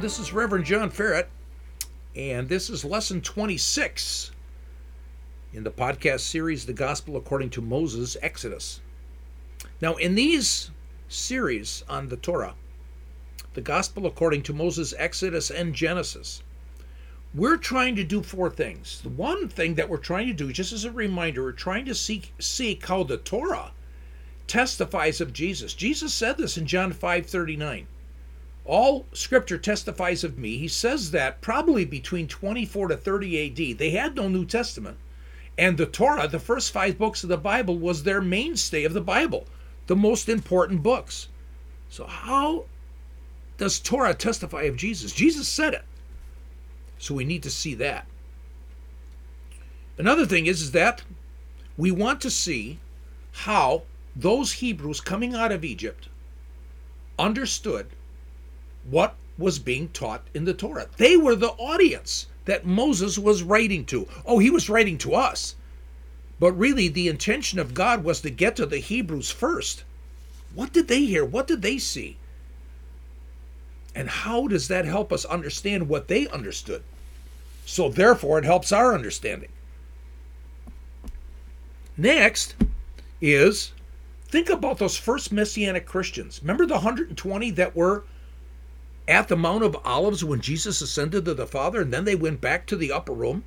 This is Reverend John Ferret, and this is lesson 26 in the podcast series, The Gospel According to Moses Exodus. Now, in these series on the Torah, the Gospel According to Moses Exodus and Genesis, we're trying to do four things. The one thing that we're trying to do, just as a reminder, we're trying to seek, seek how the Torah testifies of Jesus. Jesus said this in John 5 39 all scripture testifies of me. He says that probably between 24 to 30 AD. They had no New Testament. And the Torah, the first five books of the Bible, was their mainstay of the Bible, the most important books. So, how does Torah testify of Jesus? Jesus said it. So, we need to see that. Another thing is, is that we want to see how those Hebrews coming out of Egypt understood what was being taught in the Torah. They were the audience that Moses was writing to. Oh, he was writing to us. But really, the intention of God was to get to the Hebrews first. What did they hear? What did they see? And how does that help us understand what they understood? So, therefore, it helps our understanding. Next is think about those first Messianic Christians. Remember the 120 that were at the Mount of Olives when Jesus ascended to the Father and then they went back to the upper room?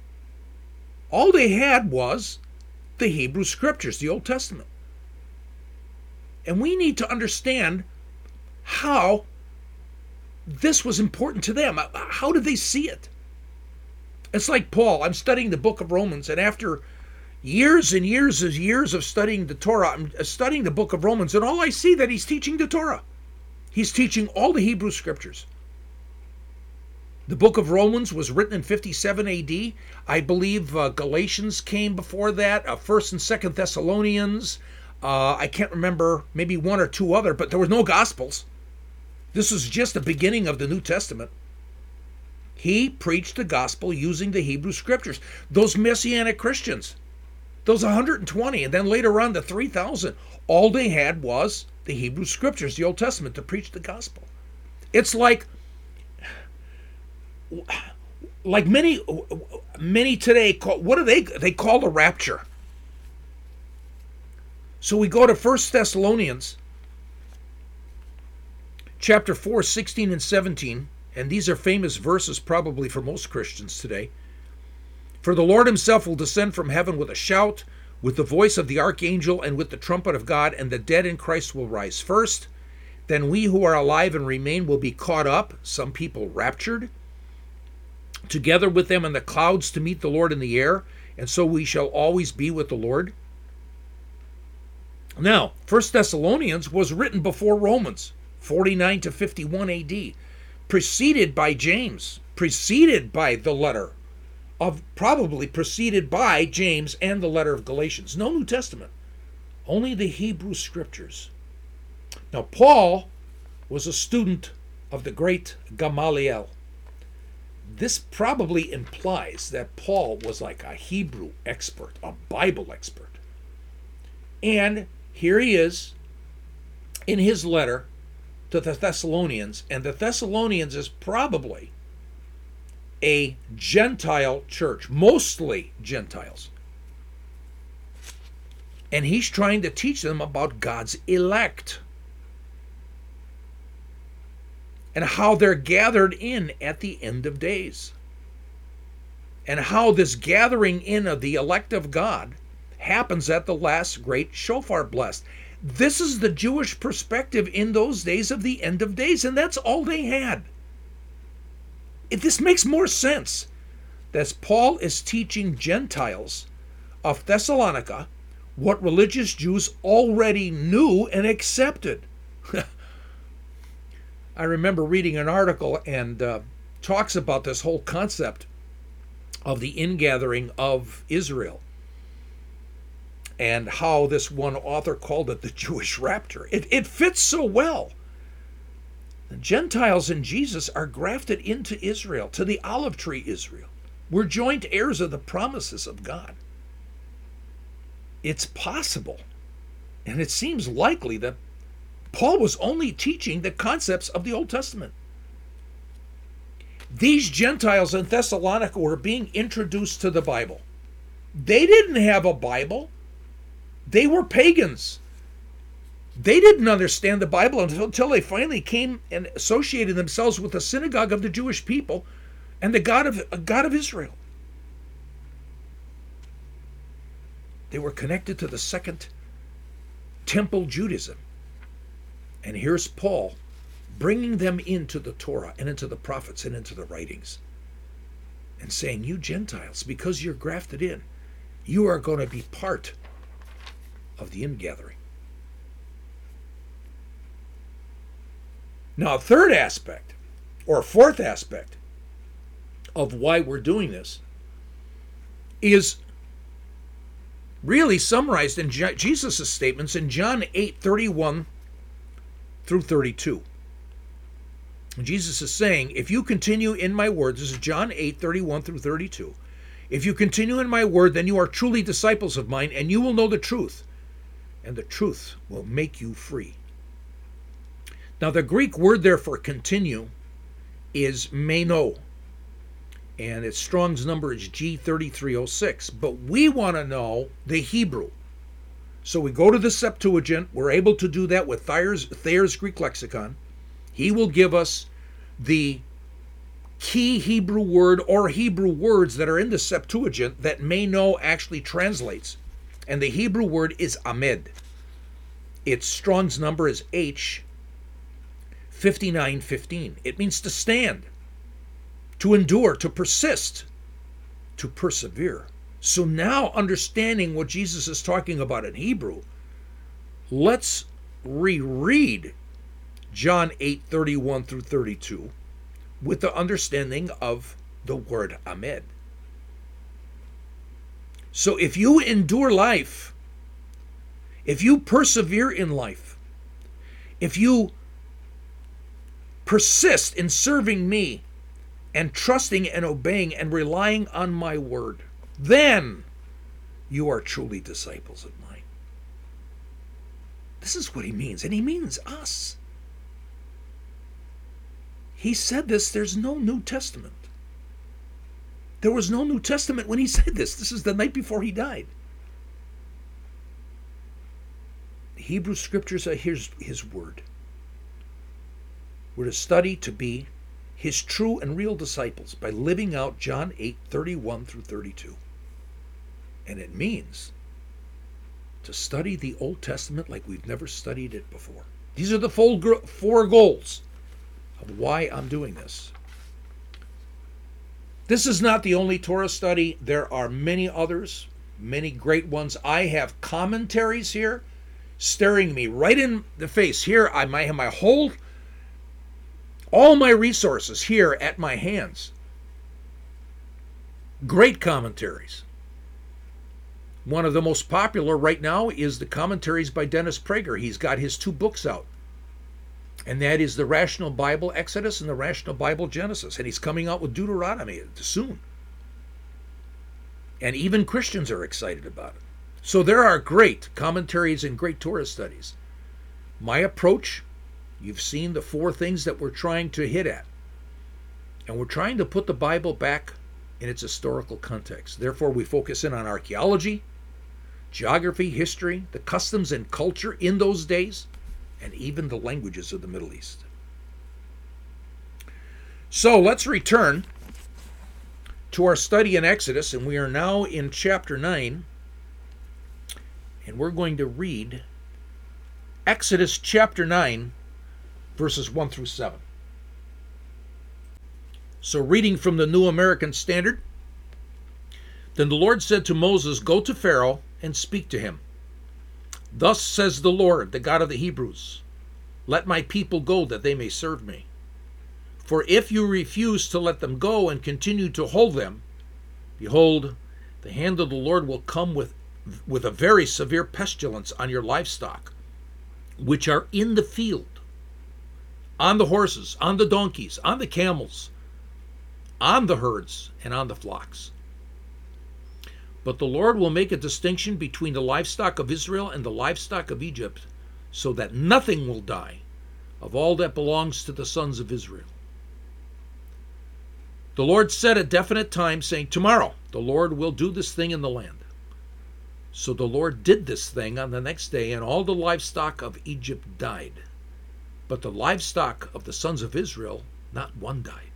All they had was the Hebrew Scriptures, the Old Testament. And we need to understand how this was important to them. How did they see it? It's like Paul. I'm studying the book of Romans, and after years and years and years of studying the Torah, I'm studying the book of Romans, and all I see that he's teaching the Torah. He's teaching all the Hebrew scriptures. The book of Romans was written in 57 AD. I believe uh, Galatians came before that, uh, 1st and 2nd Thessalonians. Uh, I can't remember, maybe one or two other, but there was no Gospels. This is just the beginning of the New Testament. He preached the gospel using the Hebrew scriptures. Those Messianic Christians, those 120, and then later on the 3,000, all they had was the Hebrew scriptures, the Old Testament, to preach the gospel. It's like like many many today call, what do they they call the rapture so we go to First thessalonians chapter 4 16 and 17 and these are famous verses probably for most christians today for the lord himself will descend from heaven with a shout with the voice of the archangel and with the trumpet of god and the dead in christ will rise first then we who are alive and remain will be caught up some people raptured together with them in the clouds to meet the Lord in the air, and so we shall always be with the Lord. Now, First Thessalonians was written before Romans, 49 to 51 AD, preceded by James, preceded by the letter of probably preceded by James and the letter of Galatians. No New Testament, only the Hebrew scriptures. Now, Paul was a student of the great Gamaliel this probably implies that Paul was like a Hebrew expert, a Bible expert. And here he is in his letter to the Thessalonians, and the Thessalonians is probably a Gentile church, mostly Gentiles. And he's trying to teach them about God's elect. and how they're gathered in at the end of days. And how this gathering in of the elect of God happens at the last great shofar blast. This is the Jewish perspective in those days of the end of days, and that's all they had. If this makes more sense that Paul is teaching Gentiles of Thessalonica what religious Jews already knew and accepted. I remember reading an article and uh, talks about this whole concept of the ingathering of Israel and how this one author called it the Jewish rapture. It, it fits so well. The Gentiles in Jesus are grafted into Israel, to the olive tree Israel. We're joint heirs of the promises of God. It's possible, and it seems likely that Paul was only teaching the concepts of the Old Testament. these Gentiles in Thessalonica were being introduced to the Bible. They didn't have a Bible, they were pagans. They didn't understand the Bible until they finally came and associated themselves with the synagogue of the Jewish people and the God of God of Israel. They were connected to the second temple Judaism. And here's Paul bringing them into the Torah and into the prophets and into the writings and saying, You Gentiles, because you're grafted in, you are going to be part of the ingathering. Now, a third aspect, or a fourth aspect of why we're doing this is really summarized in Jesus' statements in John 8 31 through 32. Jesus is saying, If you continue in my word, this is John 8 31 through 32. If you continue in my word, then you are truly disciples of mine, and you will know the truth, and the truth will make you free. Now, the Greek word there for continue is meno, and its Strong's number is G3306. But we want to know the Hebrew. So we go to the Septuagint. We're able to do that with Thayer's, Thayer's Greek lexicon. He will give us the key Hebrew word or Hebrew words that are in the Septuagint that meno actually translates. And the Hebrew word is Amed. Its Strong's number is H 5915. It means to stand, to endure, to persist, to persevere. So now, understanding what Jesus is talking about in Hebrew, let's reread John 8 31 through 32 with the understanding of the word Amed. So if you endure life, if you persevere in life, if you persist in serving me and trusting and obeying and relying on my word, then you are truly disciples of mine. This is what he means, and he means us. He said this, there's no New Testament. There was no New Testament when he said this. This is the night before he died. The Hebrew scriptures are his, his word. We're to study to be his true and real disciples by living out John 8 31 through 32. And it means to study the Old Testament like we've never studied it before. These are the four goals of why I'm doing this. This is not the only Torah study. There are many others, many great ones. I have commentaries here staring me right in the face. Here, I might have my whole, all my resources here at my hands. Great commentaries. One of the most popular right now is the commentaries by Dennis Prager. He's got his two books out and that is the Rational Bible Exodus and the Rational Bible Genesis. And he's coming out with Deuteronomy soon. And even Christians are excited about it. So there are great commentaries and great Torah studies. My approach, you've seen the four things that we're trying to hit at. And we're trying to put the Bible back in its historical context. Therefore, we focus in on archaeology, geography, history, the customs and culture in those days and even the languages of the Middle East. So let's return to our study in Exodus, and we are now in chapter 9, and we're going to read Exodus chapter 9, verses 1 through 7. So, reading from the New American Standard, then the Lord said to Moses, Go to Pharaoh and speak to him Thus says the Lord, the God of the Hebrews Let my people go that they may serve me. For if you refuse to let them go and continue to hold them, behold, the hand of the Lord will come with, with a very severe pestilence on your livestock, which are in the field, on the horses, on the donkeys, on the camels, on the herds, and on the flocks. But the Lord will make a distinction between the livestock of Israel and the livestock of Egypt, so that nothing will die of all that belongs to the sons of Israel. The Lord set a definite time, saying, Tomorrow the Lord will do this thing in the land. So the Lord did this thing on the next day, and all the livestock of Egypt died. But the livestock of the sons of Israel, not one died.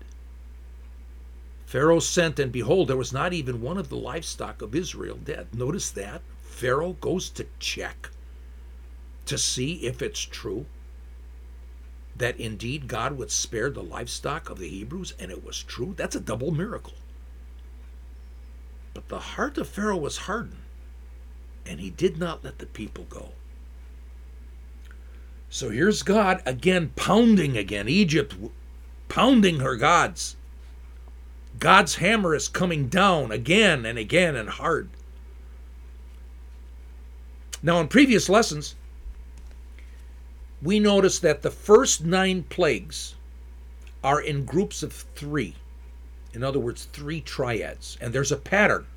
Pharaoh sent, and behold, there was not even one of the livestock of Israel dead. Notice that. Pharaoh goes to check to see if it's true that indeed God would spare the livestock of the Hebrews, and it was true. That's a double miracle. But the heart of Pharaoh was hardened, and he did not let the people go. So here's God again pounding again, Egypt pounding her gods. God's hammer is coming down again and again and hard. Now, in previous lessons, we noticed that the first nine plagues are in groups of three. In other words, three triads. And there's a pattern.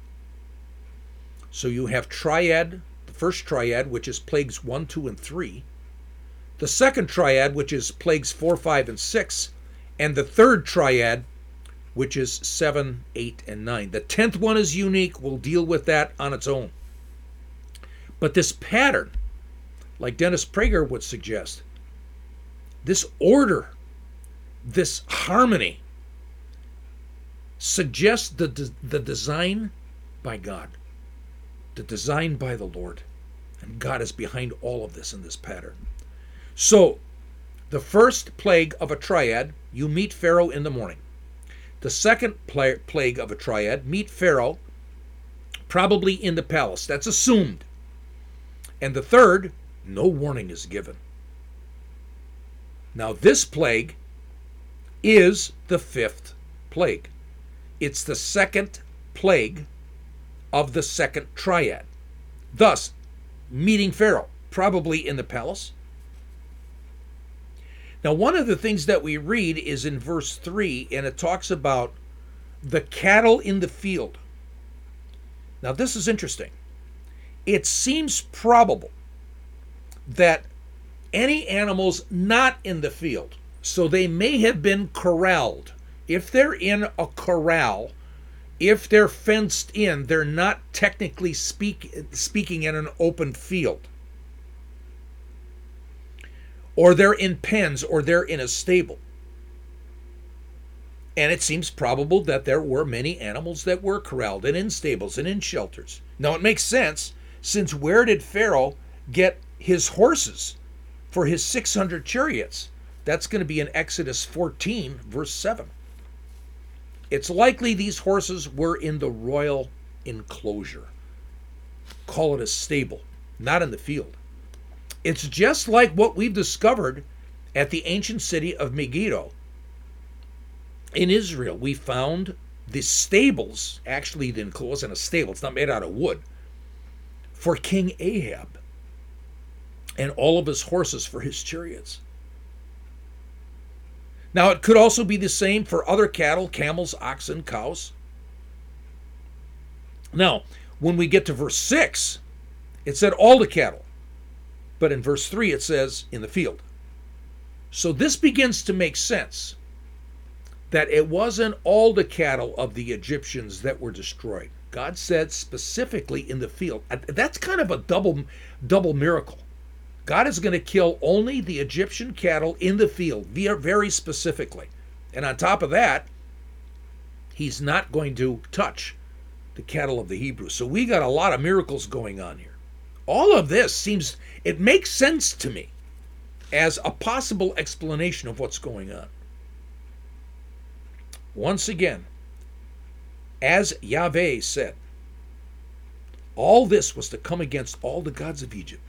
So you have triad, the first triad, which is plagues one, two, and three. The second triad, which is plagues four, five, and six. And the third triad, which is 7, 8, and 9. The 10th one is unique. We'll deal with that on its own. But this pattern, like Dennis Prager would suggest, this order, this harmony, suggests the, the design by God, the design by the Lord. And God is behind all of this in this pattern. So, the first plague of a triad, you meet Pharaoh in the morning. The second plague of a triad, meet Pharaoh, probably in the palace. That's assumed. And the third, no warning is given. Now, this plague is the fifth plague. It's the second plague of the second triad. Thus, meeting Pharaoh, probably in the palace, now, one of the things that we read is in verse 3, and it talks about the cattle in the field. Now, this is interesting. It seems probable that any animals not in the field, so they may have been corralled. If they're in a corral, if they're fenced in, they're not technically speak, speaking in an open field or they're in pens, or they're in a stable. And it seems probable that there were many animals that were corralled and in stables and in shelters. Now it makes sense, since where did Pharaoh get his horses for his 600 chariots? That's going to be in Exodus 14, verse 7. It's likely these horses were in the royal enclosure. Call it a stable, not in the field. It's just like what we've discovered at the ancient city of Megiddo in Israel. We found the stables, actually, the enclosure in a stable, it's not made out of wood, for King Ahab and all of his horses for his chariots. Now, it could also be the same for other cattle, camels, oxen, cows. Now, when we get to verse 6, it said all the cattle. But in verse 3, it says, in the field. So this begins to make sense that it wasn't all the cattle of the Egyptians that were destroyed. God said specifically in the field. That's kind of a double double miracle. God is going to kill only the Egyptian cattle in the field, very specifically. And on top of that, he's not going to touch the cattle of the Hebrews. So we got a lot of miracles going on here. All of this seems it makes sense to me as a possible explanation of what's going on. Once again, as Yahweh said, all this was to come against all the gods of Egypt.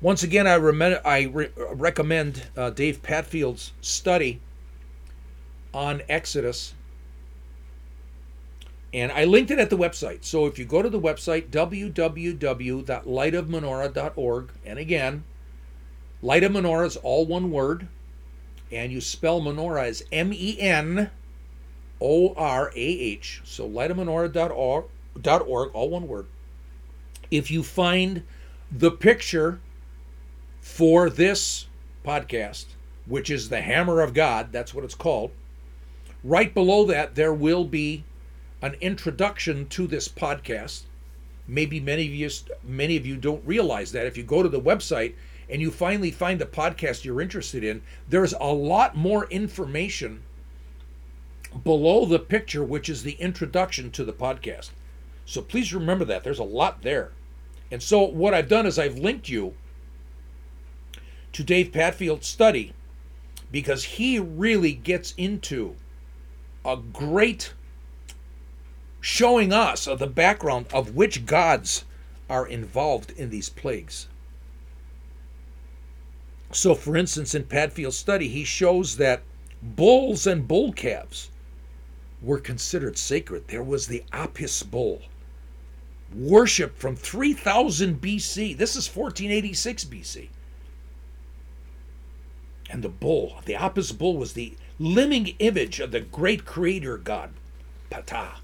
Once again, I, I re- recommend uh, Dave Padfield's study on Exodus and I linked it at the website. So if you go to the website, www.lightofmenorah.org, and again, Light of Menorah is all one word, and you spell menorah as M E N O R A H. So lightofmenorah.org, all one word. If you find the picture for this podcast, which is the hammer of God. That's what it's called. Right below that, there will be an introduction to this podcast. Maybe many of you many of you don't realize that if you go to the website and you finally find the podcast you're interested in, there's a lot more information below the picture, which is the introduction to the podcast. So please remember that. There's a lot there. And so what I've done is I've linked you to Dave Padfield's study because he really gets into a great showing us of the background of which gods are involved in these plagues. So, for instance, in Padfield's study, he shows that bulls and bull calves were considered sacred. There was the Apis bull, worshipped from 3000 BC. This is 1486 BC. And the bull, the Apis bull, was the living image of the great creator god, Ptah.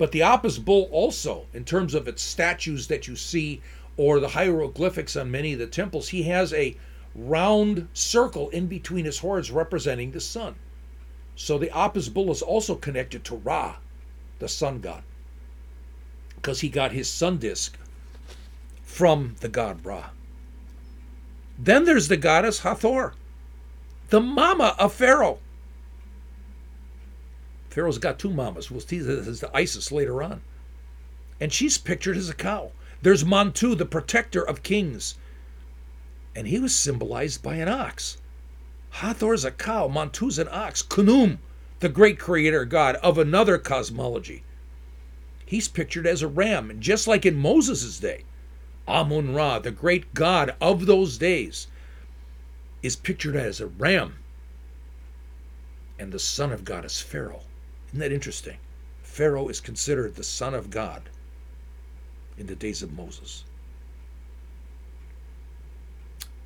But the Apis bull also, in terms of its statues that you see or the hieroglyphics on many of the temples, he has a round circle in between his horns representing the sun. So the Apis bull is also connected to Ra, the sun god, because he got his sun disk from the god Ra. Then there's the goddess Hathor, the mama of Pharaoh. Pharaoh's got two mamas. We'll see this as the Isis later on. And she's pictured as a cow. There's Montu, the protector of kings. And he was symbolized by an ox. Hathor's a cow, Montu's an ox. Khnum, the great creator god of another cosmology. He's pictured as a ram, just like in Moses' day. Amun Ra, the great god of those days, is pictured as a ram. And the son of God is Pharaoh. Isn't that interesting? Pharaoh is considered the son of God in the days of Moses.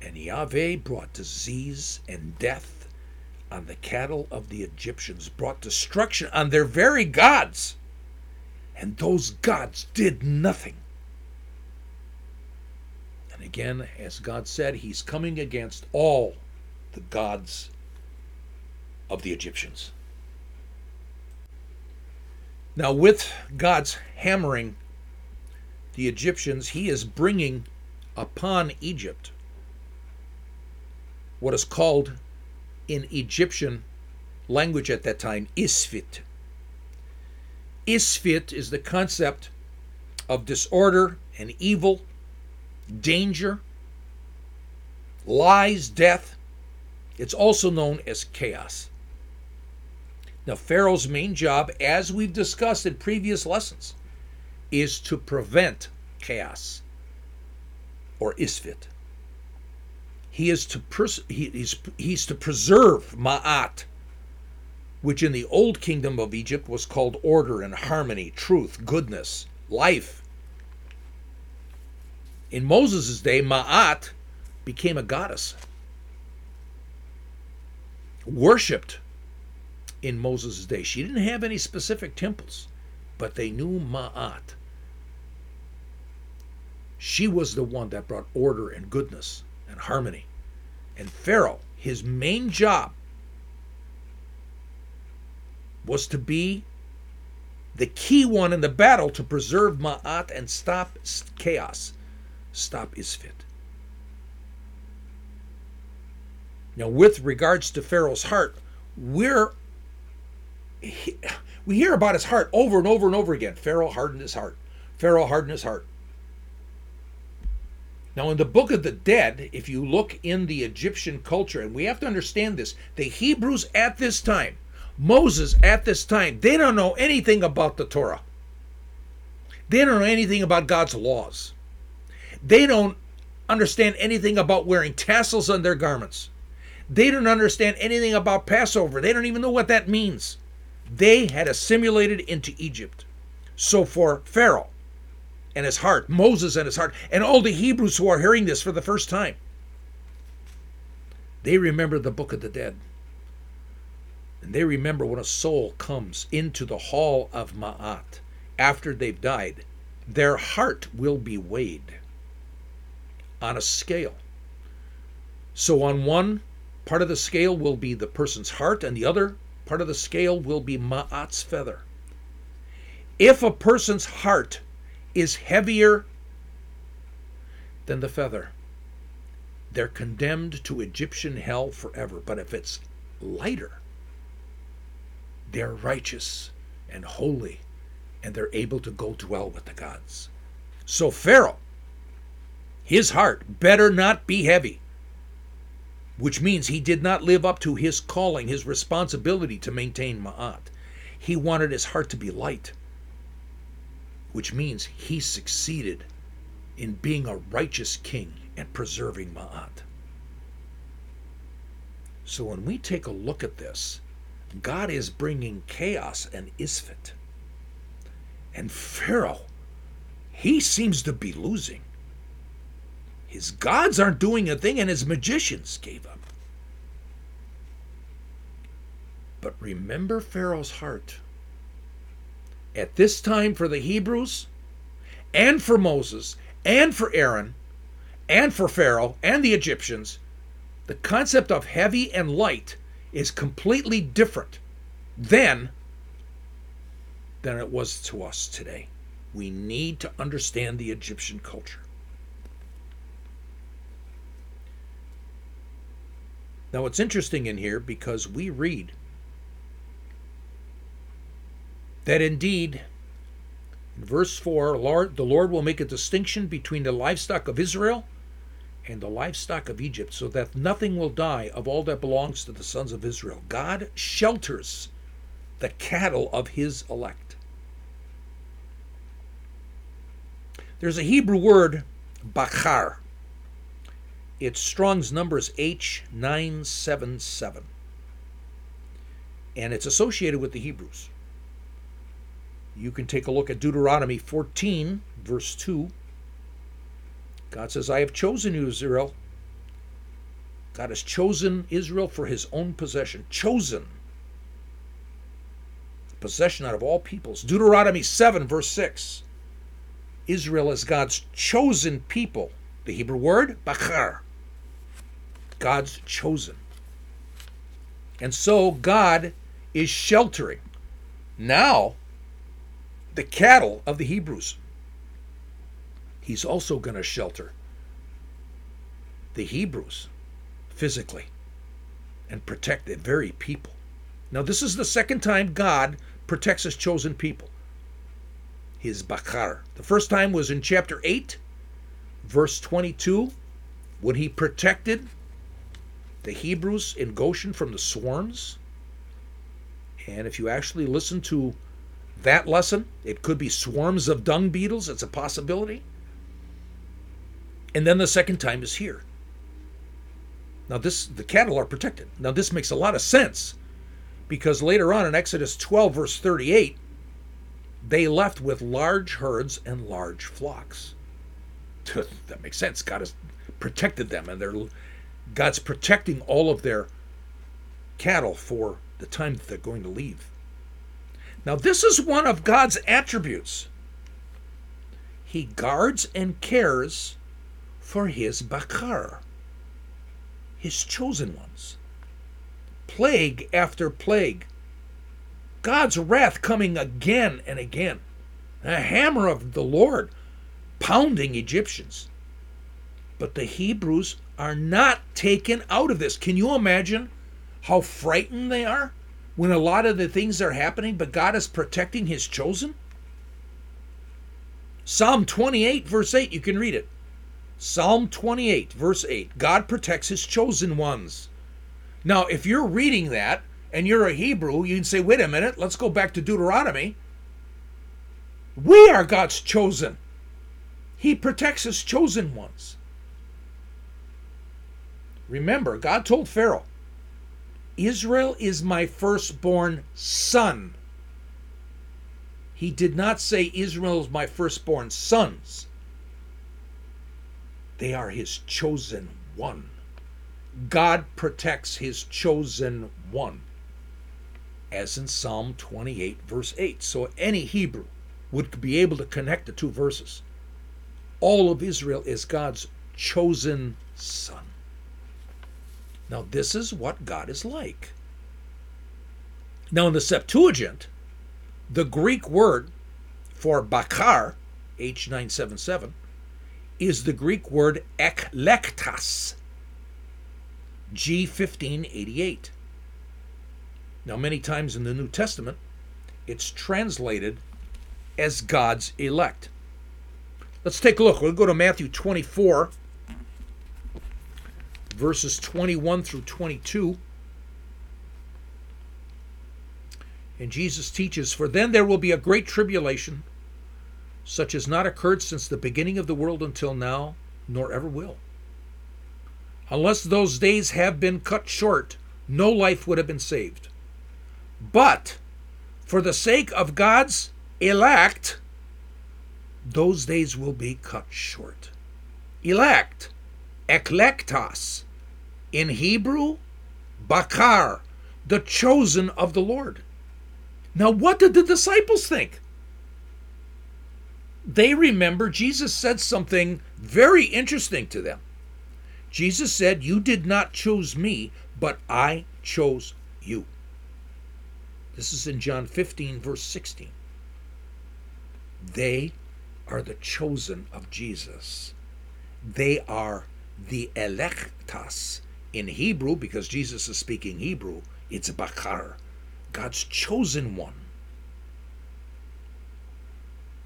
And Yahweh brought disease and death on the cattle of the Egyptians, brought destruction on their very gods. And those gods did nothing. And again, as God said, He's coming against all the gods of the Egyptians. Now, with God's hammering the Egyptians, he is bringing upon Egypt what is called in Egyptian language at that time isfet. Isfet is the concept of disorder and evil, danger, lies, death. It's also known as chaos. Now, Pharaoh's main job, as we've discussed in previous lessons, is to prevent chaos or isfet. He is to pers- he, he's, he's to preserve ma'at, which in the old kingdom of Egypt was called order and harmony, truth, goodness, life. In Moses' day, Ma'at became a goddess, worshipped in Moses' day. She didn't have any specific temples, but they knew Ma'at. She was the one that brought order and goodness and harmony. And Pharaoh, his main job was to be the key one in the battle to preserve Ma'at and stop chaos, stop Isfet. Now, with regards to Pharaoh's heart, we're we hear about his heart over and over and over again. Pharaoh hardened his heart. Pharaoh hardened his heart. Now, in the Book of the Dead, if you look in the Egyptian culture, and we have to understand this, the Hebrews at this time, Moses at this time, they don't know anything about the Torah. They don't know anything about God's laws. They don't understand anything about wearing tassels on their garments. They don't understand anything about Passover. They don't even know what that means. They had assimilated into Egypt. So for Pharaoh and his heart, Moses and his heart, and all the Hebrews who are hearing this for the first time, they remember the book of the dead. And they remember when a soul comes into the hall of Ma'at after they've died, their heart will be weighed on a scale. So on one part of the scale will be the person's heart, and the other part of the scale will be Ma'at's feather. If a person's heart is heavier than the feather, they're condemned to Egyptian hell forever. But if it's lighter, they're righteous and holy, and they're able to go dwell with the gods. So, Pharaoh, his heart better not be heavy, which means he did not live up to his calling, his responsibility to maintain Ma'at. He wanted his heart to be light, which means he succeeded in being a righteous king and preserving Ma'at. So when we take a look at this, God is bringing chaos and Isfet. And Pharaoh, he seems to be losing. His gods aren't doing a thing, and his magicians gave up. But remember Pharaoh's heart. At this time, for the Hebrews, and for Moses, and for Aaron, and for Pharaoh, and the Egyptians, the concept of heavy and light is completely different then than it was to us today. We need to understand the Egyptian culture. Now, it's interesting in here because we read that indeed, in verse 4, Lord, the Lord will make a distinction between the livestock of Israel and the livestock of Egypt, so that nothing will die of all that belongs to the sons of Israel. God shelters the cattle of his elect. There's a Hebrew word, bakar, its Strong's number is H977. And it's associated with the Hebrews. You can take a look at Deuteronomy 14, verse 2. God says, I have chosen you, Israel. God has chosen Israel for his own possession. Chosen. Possession out of all peoples. Deuteronomy 7, verse 6. Israel is God's chosen people. The Hebrew word, bakar. God's chosen. And so God is sheltering now the cattle of the Hebrews. He's also going to shelter the Hebrews physically and protect the very people. Now, this is the second time God protects his chosen people, his Bakar. The first time was in chapter 8, verse 22, when he protected the Hebrews in Goshen from the swarms. And if you actually listen to that lesson, it could be swarms of dung beetles. It's a possibility. And then the second time is here. Now this the cattle are protected. Now this makes a lot of sense because later on in Exodus 12 verse 38 they left with large herds and large flocks. That makes sense. God has protected them and they're God's protecting all of their cattle for the time that they're going to leave. Now, this is one of God's attributes. He guards and cares for his bakar, his chosen ones. Plague after plague. God's wrath coming again and again. A hammer of the Lord pounding Egyptians. But the Hebrews are not taken out of this. Can you imagine how frightened they are when a lot of the things are happening, but God is protecting his chosen? Psalm 28, verse 8, you can read it. Psalm 28, verse 8 God protects his chosen ones. Now, if you're reading that and you're a Hebrew, you can say, wait a minute, let's go back to Deuteronomy. We are God's chosen. He protects his chosen ones. Remember, God told Pharaoh, Israel is my firstborn son. He did not say Israel is my firstborn sons. They are his chosen one. God protects his chosen one, as in Psalm 28, verse 8. So any Hebrew would be able to connect the two verses. All of Israel is God's chosen son. Now, this is what God is like. Now, in the Septuagint, the Greek word for bakar, H977, is the Greek word eklektos, G1588. Now, many times in the New Testament, it's translated as God's elect. Let's take a look. We'll go to Matthew 24, verses 21 through 22. And Jesus teaches, For then there will be a great tribulation, such as not occurred since the beginning of the world until now, nor ever will. Unless those days have been cut short, no life would have been saved. But for the sake of God's elect, those days will be cut short. Elect, eklektos, in Hebrew, bakar, the chosen of the Lord. Now, what did the disciples think? They remember Jesus said something very interesting to them. Jesus said, You did not choose me, but I chose you. This is in John 15, verse 16. They are the chosen of Jesus. They are the electas. In Hebrew, because Jesus is speaking Hebrew, it's bakar, God's chosen one.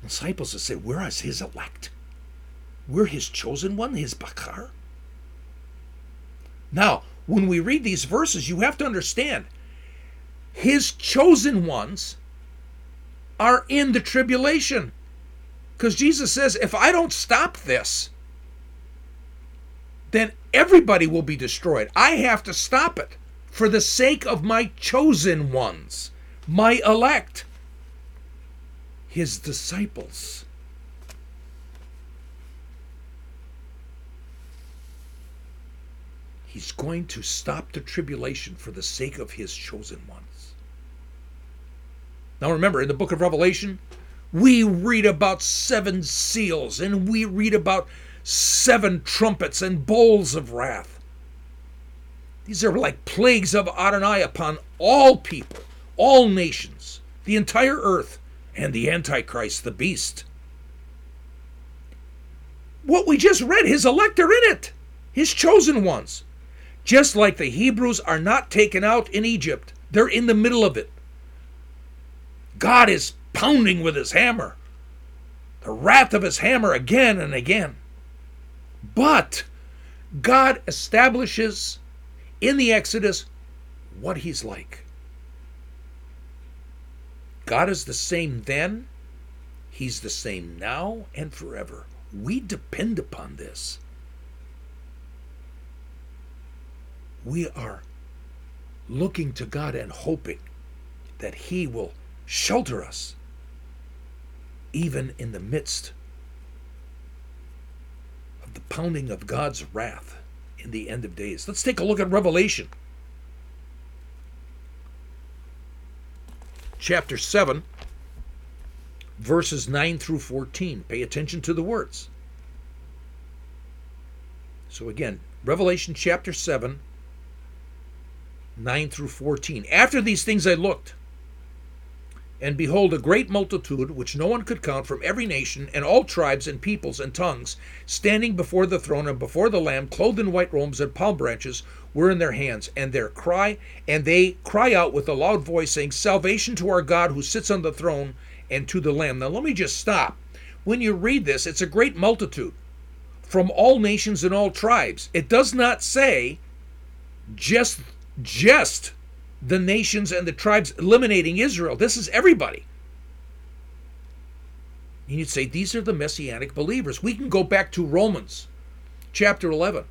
Disciples will say, Where is his elect? We're his chosen one, his bakar. Now, when we read these verses, you have to understand his chosen ones are in the tribulation. Because Jesus says, if I don't stop this, then everybody will be destroyed. I have to stop it for the sake of my chosen ones, my elect, his disciples. He's going to stop the tribulation for the sake of his chosen ones. Now remember, in the book of Revelation, we read about seven seals and we read about seven trumpets and bowls of wrath. These are like plagues of Adonai upon all people, all nations, the entire earth, and the Antichrist, the beast. What we just read, his elect are in it, his chosen ones. Just like the Hebrews are not taken out in Egypt, they're in the middle of it. God is pounding with his hammer, the wrath of his hammer again and again. But God establishes in the Exodus what he's like. God is the same then, he's the same now and forever. We depend upon this. We are looking to God and hoping that he will shelter us even in the midst of the pounding of God's wrath in the end of days. Let's take a look at Revelation. Chapter 7, verses 9 through 14. Pay attention to the words. So, again, Revelation chapter 7, 9 through 14. After these things I looked and behold, a great multitude, which no one could count, from every nation and all tribes and peoples and tongues, standing before the throne and before the Lamb, clothed in white robes and palm branches, were in their hands, and their cry, and they cry out with a loud voice, saying, Salvation to our God who sits on the throne and to the Lamb. Now, let me just stop. When you read this, it's a great multitude from all nations and all tribes. It does not say just just the nations and the tribes eliminating Israel. This is everybody. And you'd say these are the messianic believers. We can go back to Romans chapter 11.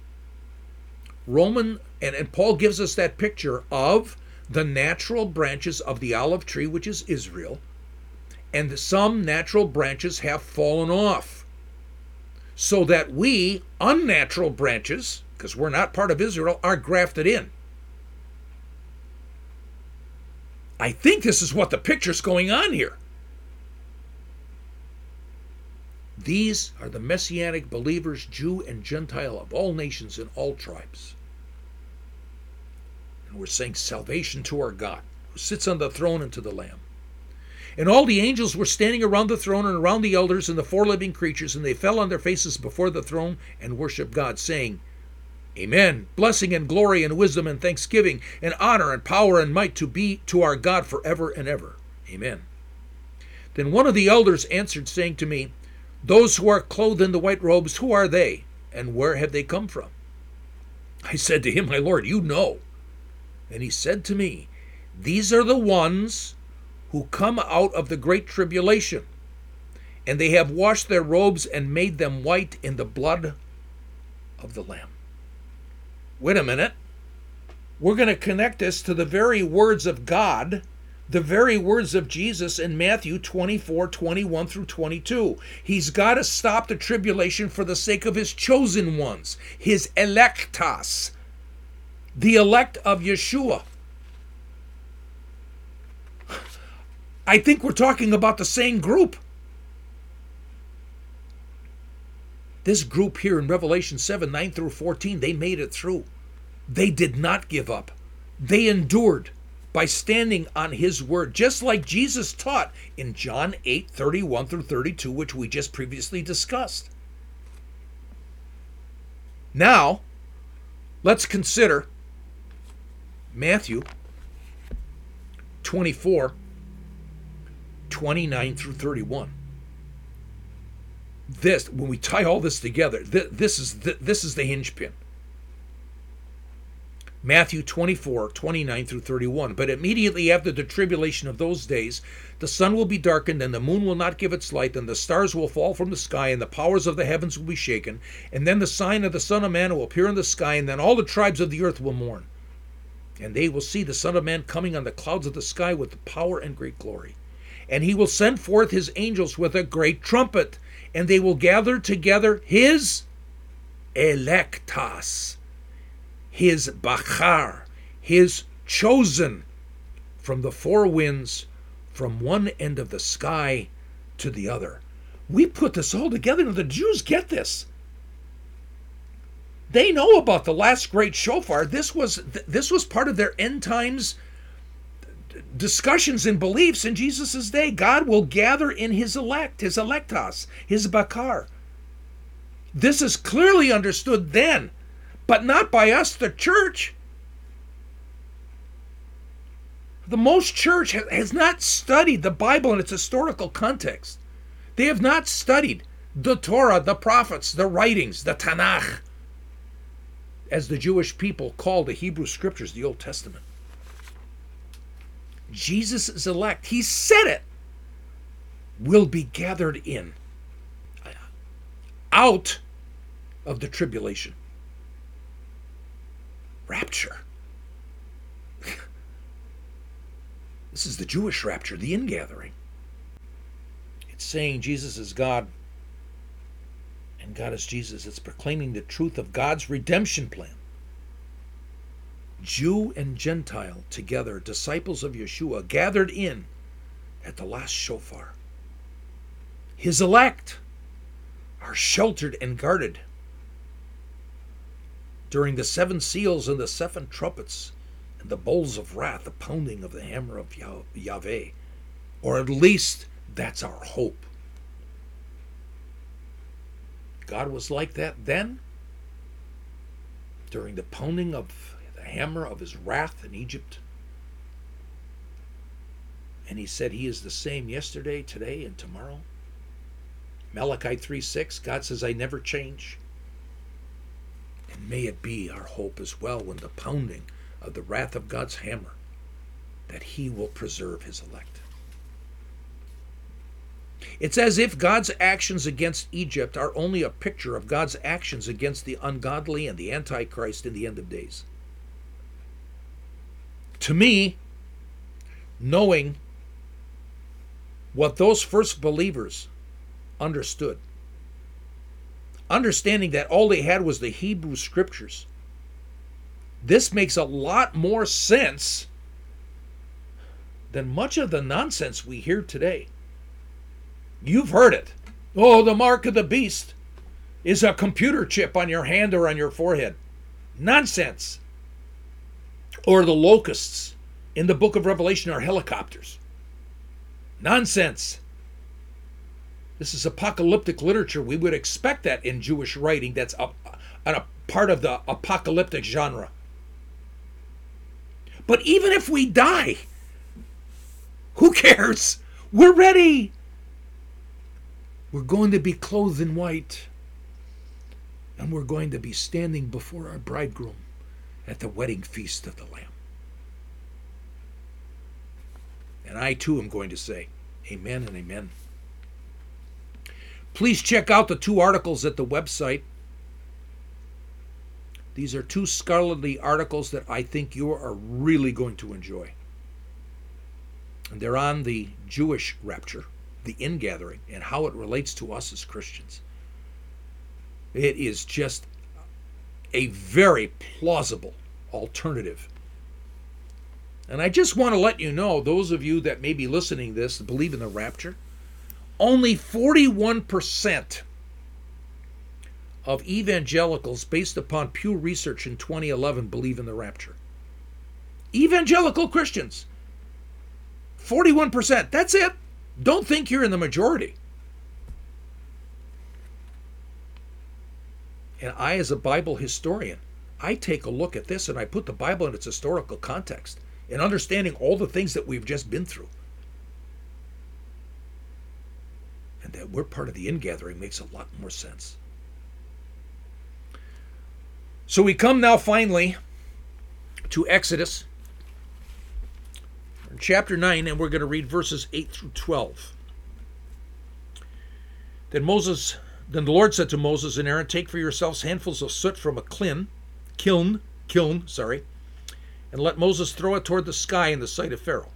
Roman, and, and Paul gives us that picture of the natural branches of the olive tree, which is Israel, and some natural branches have fallen off. So that we, unnatural branches, because we're not part of Israel, are grafted in. I think this is what the picture's going on here. These are the messianic believers, Jew and Gentile of all nations and all tribes. And we're saying salvation to our God, who sits on the throne and to the Lamb. And all the angels were standing around the throne and around the elders and the four living creatures, and they fell on their faces before the throne and worshiped God, saying, Amen. Blessing and glory and wisdom and thanksgiving and honor and power and might to be to our God forever and ever. Amen. Then one of the elders answered, saying to me, Those who are clothed in the white robes, who are they, and where have they come from? I said to him, My Lord, you know. And he said to me, These are the ones who come out of the great tribulation, and they have washed their robes and made them white in the blood of the Lamb. Wait a minute. We're going to connect this to the very words of God, the very words of Jesus in Matthew 24 21 through 22. He's got to stop the tribulation for the sake of his chosen ones, his eklektos, the elect of Yeshua. I think we're talking about the same group. This group here in Revelation 7 9 through 14, they made it through. They did not give up. They endured by standing on his word, just like Jesus taught in John 8 31 through 32, which we just previously discussed. Now, let's consider Matthew 24 29 through 31 this when we tie all this together th- this is th- this is the hinge pin Matthew 24, 29 through 31. But immediately after the tribulation of those days, the sun will be darkened, and the moon will not give its light, and the stars will fall from the sky, and the powers of the heavens will be shaken. And then the sign of the Son of Man will appear in the sky, and then all the tribes of the earth will mourn. And they will see the Son of Man coming on the clouds of the sky with power and great glory. And he will send forth his angels with a great trumpet, and they will gather together his eklektos his Bachar, his chosen, from the four winds, from one end of the sky to the other. We put this all together, and the Jews get this. They know about the last great shofar. This was this was part of their end times discussions and beliefs in Jesus' day. God will gather in his elect, his eklektos, his bakar. This is clearly understood then but not by us, the church. The most church has not studied the Bible in its historical context. They have not studied the Torah, the prophets, the writings, the Tanakh, as the Jewish people call the Hebrew scriptures, the Old Testament. Jesus is elect. He said it. Will be gathered in uh, out of the tribulation rapture. this is the Jewish rapture, the ingathering. It's saying Jesus is God and God is Jesus. It's proclaiming the truth of God's redemption plan. Jew and Gentile together, disciples of Yeshua, gathered in at the last shofar. His elect are sheltered and guarded during the seven seals and the seven trumpets and the bowls of wrath, the pounding of the hammer of Yahweh. Or at least that's our hope. God was like that then, during the pounding of hammer of his wrath in Egypt. And he said he is the same yesterday, today, and tomorrow. Malachi 3 6, God says, I never change. And may it be our hope as well when the pounding of the wrath of God's hammer that he will preserve his elect. It's as if God's actions against Egypt are only a picture of God's actions against the ungodly and the Antichrist in the end of days. To me, knowing what those first believers understood, understanding that all they had was the Hebrew scriptures. This makes a lot more sense than much of the nonsense we hear today. You've heard it. Oh, the mark of the beast is a computer chip on your hand or on your forehead. Nonsense. Or the locusts in the book of Revelation are helicopters. Nonsense. This is apocalyptic literature. We would expect that in Jewish writing that's a, a part of the apocalyptic genre. But even if we die, who cares? We're ready. We're going to be clothed in white. And we're going to be standing before our bridegroom at the wedding feast of the Lamb. And I too am going to say, Amen and Amen. Please check out the two articles at the website. These are two scholarly articles that I think you are really going to enjoy. And they're on the Jewish rapture, the ingathering, and how it relates to us as Christians. It is just a very plausible alternative. And I just want to let you know, those of you that may be listening to this believe in the rapture, only 41% of evangelicals, based upon Pew Research in 2011, believe in the rapture. Evangelical Christians, 41%. That's it. Don't think you're in the majority. And I, as a Bible historian, I take a look at this and I put the Bible in its historical context and understanding all the things that we've just been through. And that we're part of the ingathering makes a lot more sense. So we come now finally to Exodus chapter 9, and we're going to read verses 8 through 12. Then Moses, then the Lord said to Moses and Aaron, Take for yourselves handfuls of soot from a kiln, kiln, kiln, sorry, and let Moses throw it toward the sky in the sight of Pharaoh.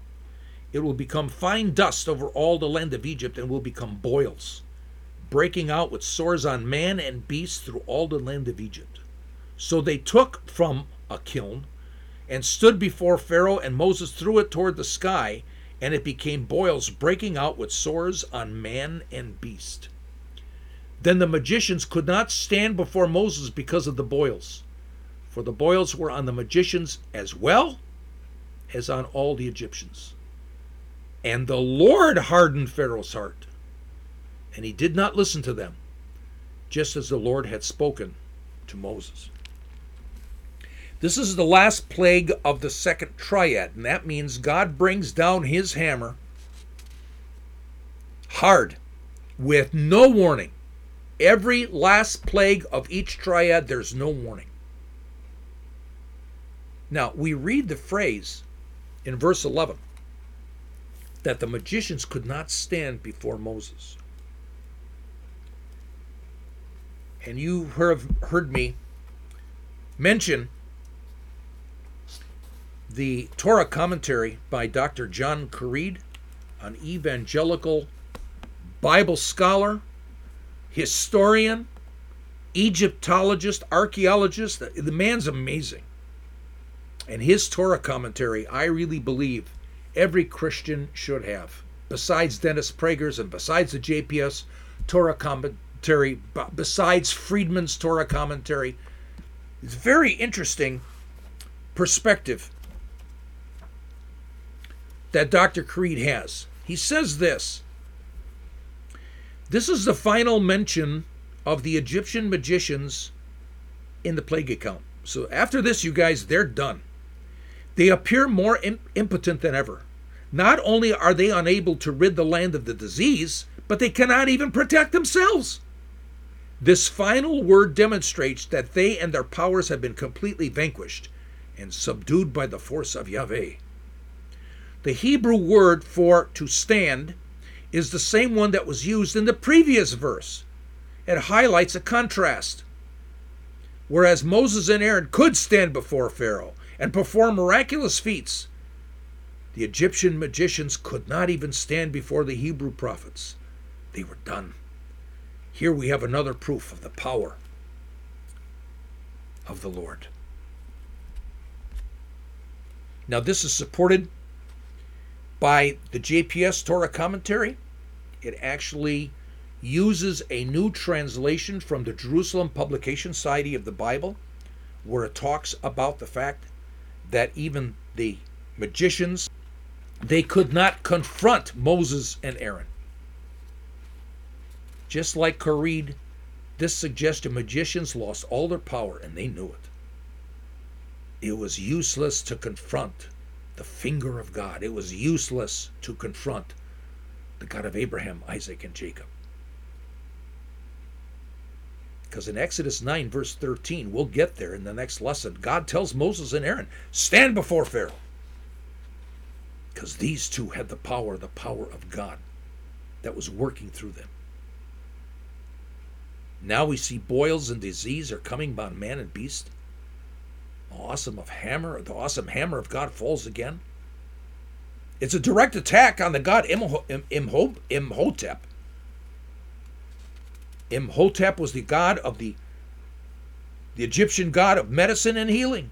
It will become fine dust over all the land of Egypt and will become boils, breaking out with sores on man and beast through all the land of Egypt. So they took from a kiln and stood before Pharaoh, and Moses threw it toward the sky, and it became boils, breaking out with sores on man and beast. Then the magicians could not stand before Moses because of the boils for the boils were on the magicians as well as on all the Egyptians. And the Lord hardened Pharaoh's heart, and he did not listen to them, just as the Lord had spoken to Moses. This is the last plague of the second triad, and that means God brings down his hammer hard with no warning. Every last plague of each triad, there's no warning. Now, we read the phrase in verse 11 that the magicians could not stand before Moses. And you have heard me mention the Torah commentary by Dr. John Currid, an evangelical Bible scholar, historian, Egyptologist, archaeologist. The man's amazing. And his Torah commentary, I really believe every Christian should have. Besides Dennis Prager's and besides the JPS Torah commentary, besides Friedman's Torah commentary, it's very interesting perspective that Dr. Currid has. He says this This is the final mention of the Egyptian magicians in the plague account. So after this, you guys, they're done. They appear more impotent than ever. Not only are they unable to rid the land of the disease, but they cannot even protect themselves. This final word demonstrates that they and their powers have been completely vanquished and subdued by the force of Yahweh. The Hebrew word for to stand is the same one that was used in the previous verse. It highlights a contrast. Whereas Moses and Aaron could stand before Pharaoh and perform miraculous feats. The Egyptian magicians could not even stand before the Hebrew prophets. They were done. Here we have another proof of the power of the Lord. Now, this is supported by the JPS Torah commentary. It actually uses a new translation from the Jerusalem Publication Society of the Bible, where it talks about the fact that even the magicians they could not confront Moses and Aaron. Just like Currid, this suggested magicians lost all their power and they knew it. It was useless to confront the finger of God. It was useless to confront the God of Abraham, Isaac, and Jacob. Because in Exodus 9, verse 13, we'll get there in the next lesson. God tells Moses and Aaron, Stand before Pharaoh. Because these two had the power, the power of God that was working through them. Now we see boils and disease are coming upon man and beast awesome of hammer, the awesome hammer of God falls again. It's a direct attack on the god Imhotep. Imhotep was the god of the the Egyptian god of medicine and healing.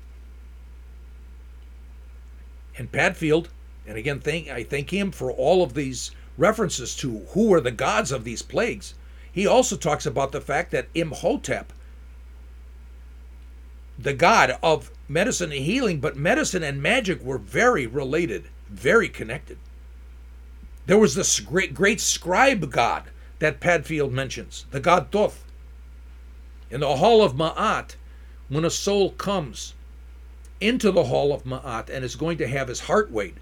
And Padfield, and again, thank I thank him for all of these references to who are the gods of these plagues. He also talks about the fact that Imhotep the god of medicine and healing, but medicine and magic were very related, very connected. There was this great, great scribe god that Padfield mentions, the god Thoth. In the hall of Ma'at, when a soul comes into the hall of Ma'at and is going to have his heart weighed,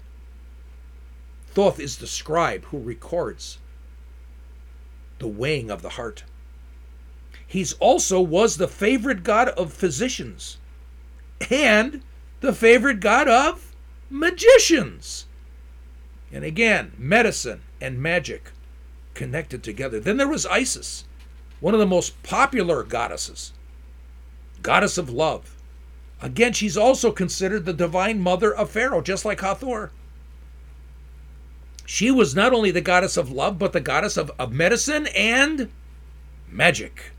Thoth is the scribe who records the weighing of the heart. He's also was the favorite god of physicians and the favorite god of magicians. And again, medicine and magic connected together. Then there was Isis, one of the most popular goddesses, goddess of love. Again, she's also considered the divine mother of Pharaoh, just like Hathor. She was not only the goddess of love, but the goddess of, of medicine and magic.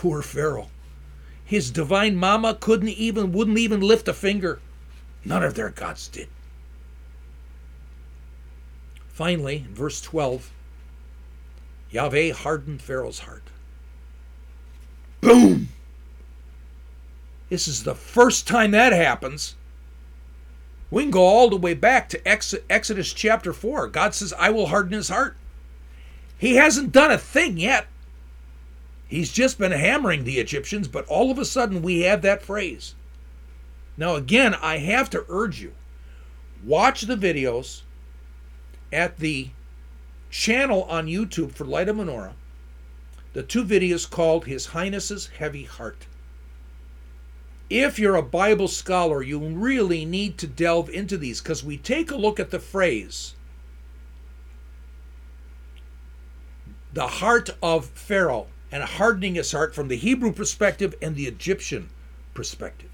Poor Pharaoh. His divine mama couldn't even, wouldn't even lift a finger. None of their gods did. Finally, in verse 12, Yahweh hardened Pharaoh's heart. Boom! This is the first time that happens. We can go all the way back to Exodus chapter 4. God says, I will harden his heart. He hasn't done a thing yet. He's just been hammering the Egyptians, but all of a sudden we have that phrase. Now, again, I have to urge you watch the videos at the channel on YouTube for Light of Menorah, the two videos called His Highness's Heavy Heart. If you're a Bible scholar, you really need to delve into these because we take a look at the phrase, the heart of Pharaoh and hardening his heart from the Hebrew perspective and the Egyptian perspective.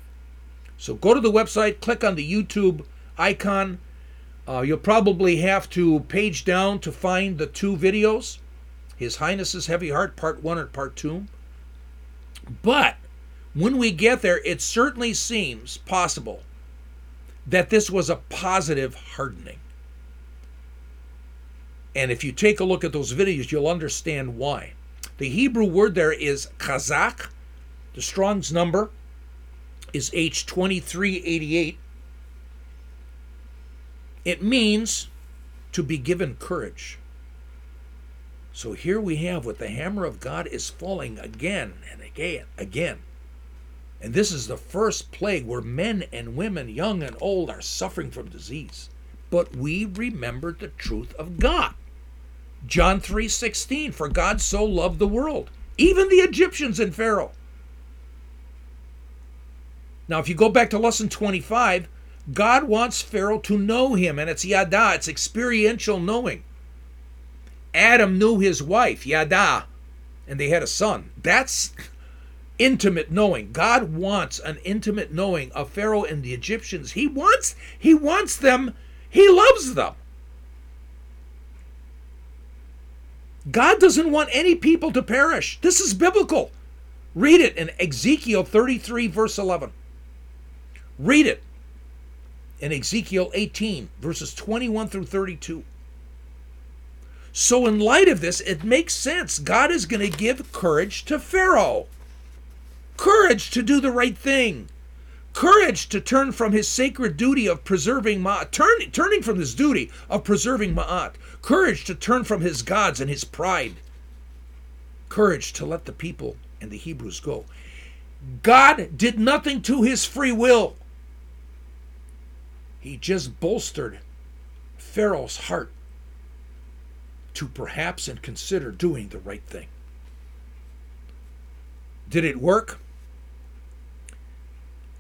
So go to the website, click on the YouTube icon. Uh, you'll probably have to page down to find the two videos His Highness's Heavy Heart, Part 1 and Part 2. But when we get there, it certainly seems possible that this was a positive hardening. And if you take a look at those videos, you'll understand why. The Hebrew word there is chazak. The Strong's number is H2388. It means to be given courage. So here we have what the hammer of God is falling again and again, again. And this is the first plague where men and women, young and old, are suffering from disease. But we remember the truth of God. John 3:16 for God so loved the world. Even the Egyptians and Pharaoh. Now if you go back to lesson 25 God wants Pharaoh to know him and it's yada it's experiential knowing. Adam knew his wife yada and they had a son. That's intimate knowing. God wants an intimate knowing of Pharaoh and the Egyptians. He wants he wants them he loves them God doesn't want any people to perish. This is biblical. Read it in Ezekiel 33, verse 11. Read it in Ezekiel 18, verses 21 through 32. So, in light of this, it makes sense. God is going to give courage to Pharaoh, courage to do the right thing, Courage to turn from his sacred duty of preserving Ma'at, turn, turning from his duty of preserving Ma'at. Courage to turn from his gods and his pride. Courage to let the people and the Hebrews go. God did nothing to his free will. He just bolstered Pharaoh's heart to perhaps and consider doing the right thing. Did it work?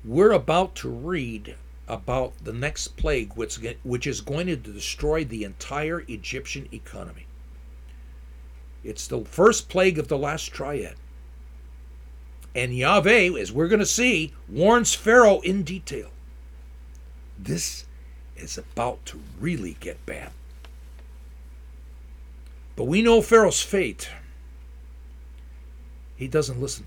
We're about to read about the next plague, which, which is going to destroy the entire Egyptian economy. It's the first plague of the last triad. And Yahweh, as we're going to see, warns Pharaoh in detail. This is about to really get bad. But we know Pharaoh's fate. He doesn't listen.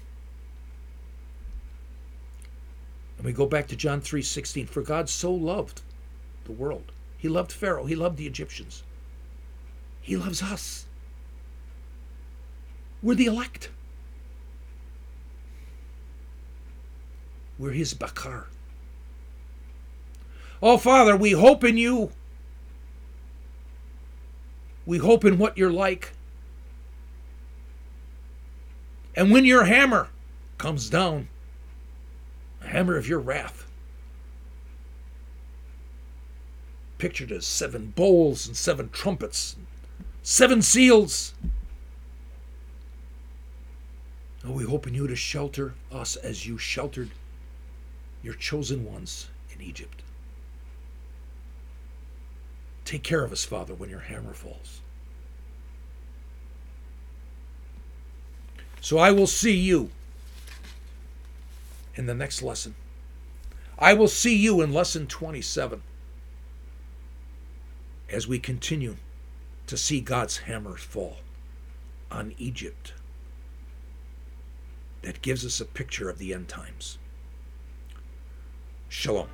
And we go back to John 3:16 for God so loved the world. He loved Pharaoh, he loved the Egyptians. He loves us. We're the elect. We're his bakar. Oh, Father, we hope in you. We hope in what you're like. And when your hammer comes down, hammer of your wrath, pictured as seven bowls and seven trumpets, seven seals. Oh, we hope in you to shelter us as you sheltered your chosen ones in Egypt. Take care of us, Father, when your hammer falls. So I will see you in the next lesson. I will see you in lesson 27 as we continue to see God's hammer fall on Egypt. That gives us a picture of the end times. Shalom.